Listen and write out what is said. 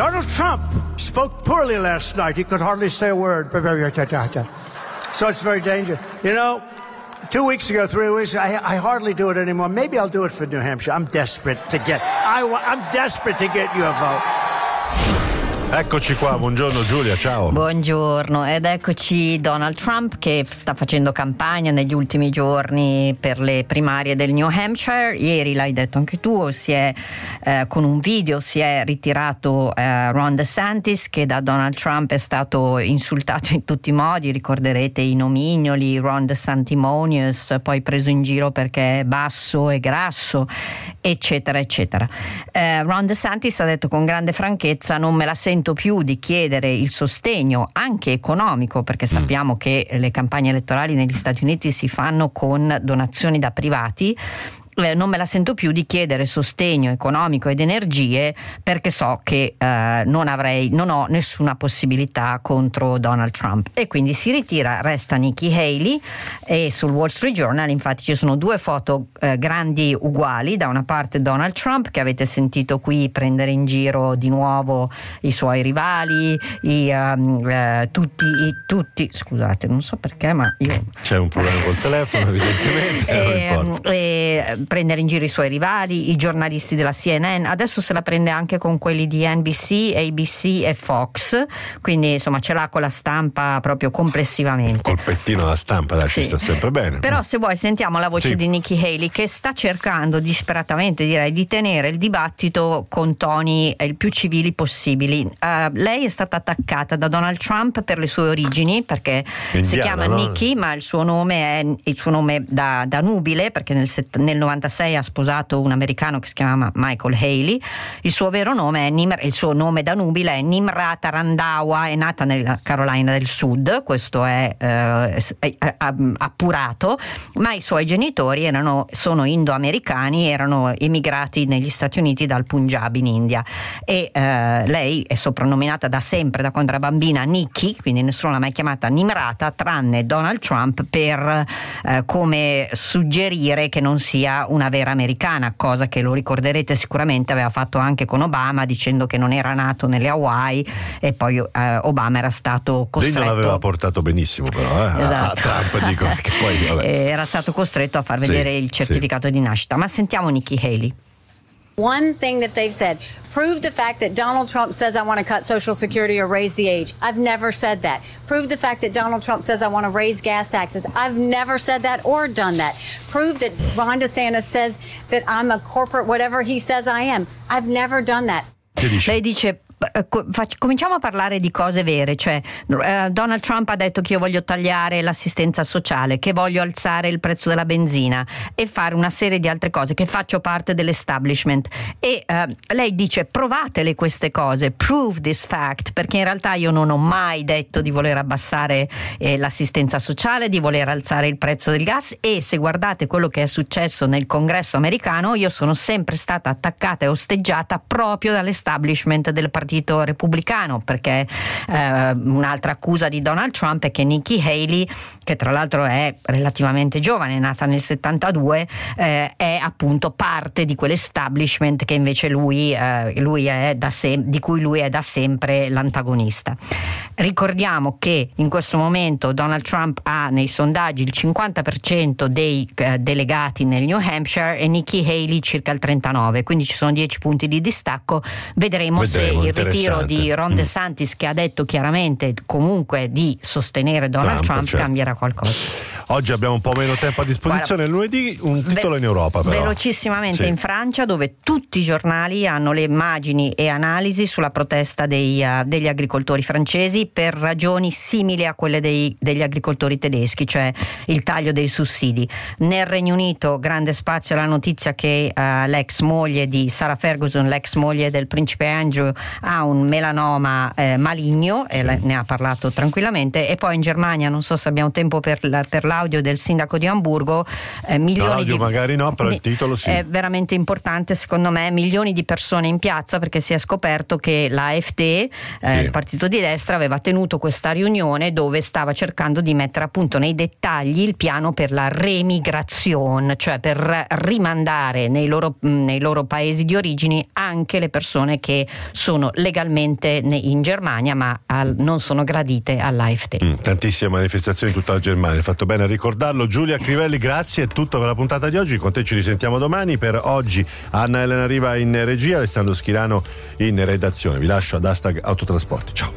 Donald Trump spoke poorly last night. He could hardly say a word. So it's very dangerous. You know, two weeks ago, three weeks I, I, hardly do it anymore. Maybe I'll do it for New Hampshire. I'm desperate to get, I, I'm desperate to get you a vote. Eccoci qua, buongiorno Giulia, ciao. Buongiorno ed eccoci Donald Trump che sta facendo campagna negli ultimi giorni per le primarie del New Hampshire. Ieri l'hai detto anche tu, si è, eh, con un video si è ritirato eh, Ron DeSantis che da Donald Trump è stato insultato in tutti i modi, ricorderete i nomignoli, Ron DeSantimonious, poi preso in giro perché è basso e grasso, eccetera, eccetera. Eh, Ron DeSantis ha detto con grande franchezza non me la sento sento più di chiedere il sostegno anche economico, perché mm. sappiamo mm. che le campagne elettorali negli Stati Uniti si fanno con donazioni da privati, eh, non me la sento più di chiedere sostegno economico ed energie perché so che eh, non avrei, non ho nessuna possibilità contro Donald Trump. E quindi si ritira, resta Nikki Haley e sul Wall Street Journal infatti ci sono due foto eh, grandi uguali, da una parte Donald Trump che avete sentito qui prendere in giro di nuovo i suoi rivali, i, um, tutti, i, tutti, scusate non so perché ma io... C'è un problema col telefono evidentemente. e, e, prendere in giro i suoi rivali, i giornalisti della CNN, adesso se la prende anche con quelli di NBC, ABC e Fox, quindi insomma ce l'ha con la stampa proprio complessivamente. Colpettino alla stampa, dai, sì. ci sta sempre bene. Però se vuoi sentiamo la voce sì. di Nikki Haley che sta cercando disperatamente direi di tenere il dibattito con toni il più civili possibili. Uh, lei è stata attaccata da Donald Trump per le sue origini perché Indiana, si chiama no? Nikki ma il suo nome è il suo nome da, da nubile perché nel, nel 1996 ha sposato un americano che si chiama Michael Haley. Il suo vero nome è Nim- il suo nome da nubile è Nimrata Randawa, è nata nella Carolina del Sud, questo è, eh, è, è appurato, ma i suoi genitori erano, sono indoamericani, erano emigrati negli Stati Uniti dal Punjab in India e eh, lei è soprannominata da sempre, da quando era bambina, Nikki, quindi nessuno l'ha mai chiamata Nimrata, tranne Donald Trump per eh, come suggerire che non sia una vera americana, cosa che lo ricorderete sicuramente aveva fatto anche con Obama dicendo che non era nato nelle Hawaii e poi eh, Obama era stato costretto... Lei non l'aveva portato benissimo però, eh? esatto. a Trump dico poi... Vabbè. era stato costretto a far vedere sì, il certificato sì. di nascita. Ma sentiamo Nikki Haley. One thing that they've said. Prove the fact that Donald Trump says I want to cut Social Security or raise the age. I've never said that. Prove the fact that Donald Trump says I want to raise gas taxes. I've never said that or done that. Prove that Ron DeSantis says that I'm a corporate whatever he says I am. I've never done that. Lei Eh, cominciamo a parlare di cose vere, cioè eh, Donald Trump ha detto che io voglio tagliare l'assistenza sociale, che voglio alzare il prezzo della benzina e fare una serie di altre cose, che faccio parte dell'establishment. E eh, lei dice provatele queste cose, prove this fact, perché in realtà io non ho mai detto di voler abbassare eh, l'assistenza sociale, di voler alzare il prezzo del gas e se guardate quello che è successo nel congresso americano, io sono sempre stata attaccata e osteggiata proprio dall'establishment del partito partito repubblicano perché eh, un'altra accusa di Donald Trump è che Nikki Haley che tra l'altro è relativamente giovane, è nata nel 72 eh, è appunto parte di quell'establishment che invece lui, eh, lui sem- di cui lui è da sempre l'antagonista. Ricordiamo che in questo momento Donald Trump ha nei sondaggi il 50% dei eh, delegati nel New Hampshire e Nikki Haley circa il 39%, quindi ci sono 10 punti di distacco. Vedremo, Vedremo se il ritiro di Ron mm. DeSantis che ha detto chiaramente comunque di sostenere Donald Trump, Trump certo. cambierà qualcosa. Oggi abbiamo un po' meno tempo a disposizione. Guarda, Lunedì un titolo ve- in Europa. Però. Velocissimamente sì. in Francia, dove tutti i giornali hanno le immagini e analisi sulla protesta dei, uh, degli agricoltori francesi per ragioni simili a quelle dei, degli agricoltori tedeschi, cioè il taglio dei sussidi. Nel Regno Unito, grande spazio alla notizia che uh, l'ex moglie di Sarah Ferguson, l'ex moglie del principe Andrew, ha un melanoma eh, maligno, e ne ha parlato tranquillamente. E poi in Germania, non so se abbiamo tempo per, per l'audio l'audio del sindaco di Hamburgo, eh, milioni l'audio di... magari no, però il titolo sì. È veramente importante secondo me, milioni di persone in piazza perché si è scoperto che l'AFD, eh, sì. il partito di destra, aveva tenuto questa riunione dove stava cercando di mettere appunto nei dettagli il piano per la remigrazione, cioè per rimandare nei loro, nei loro paesi di origine anche le persone che sono legalmente in Germania ma al, non sono gradite all'AFD. Mm, tantissime manifestazioni in tutta la Germania, fatto bene a ricordarlo. Giulia Crivelli, grazie, è tutto per la puntata di oggi, con te ci risentiamo domani. Per oggi Anna Elena Riva in regia, Alessandro Schirano in redazione. Vi lascio ad hashtag autotrasporti. Ciao.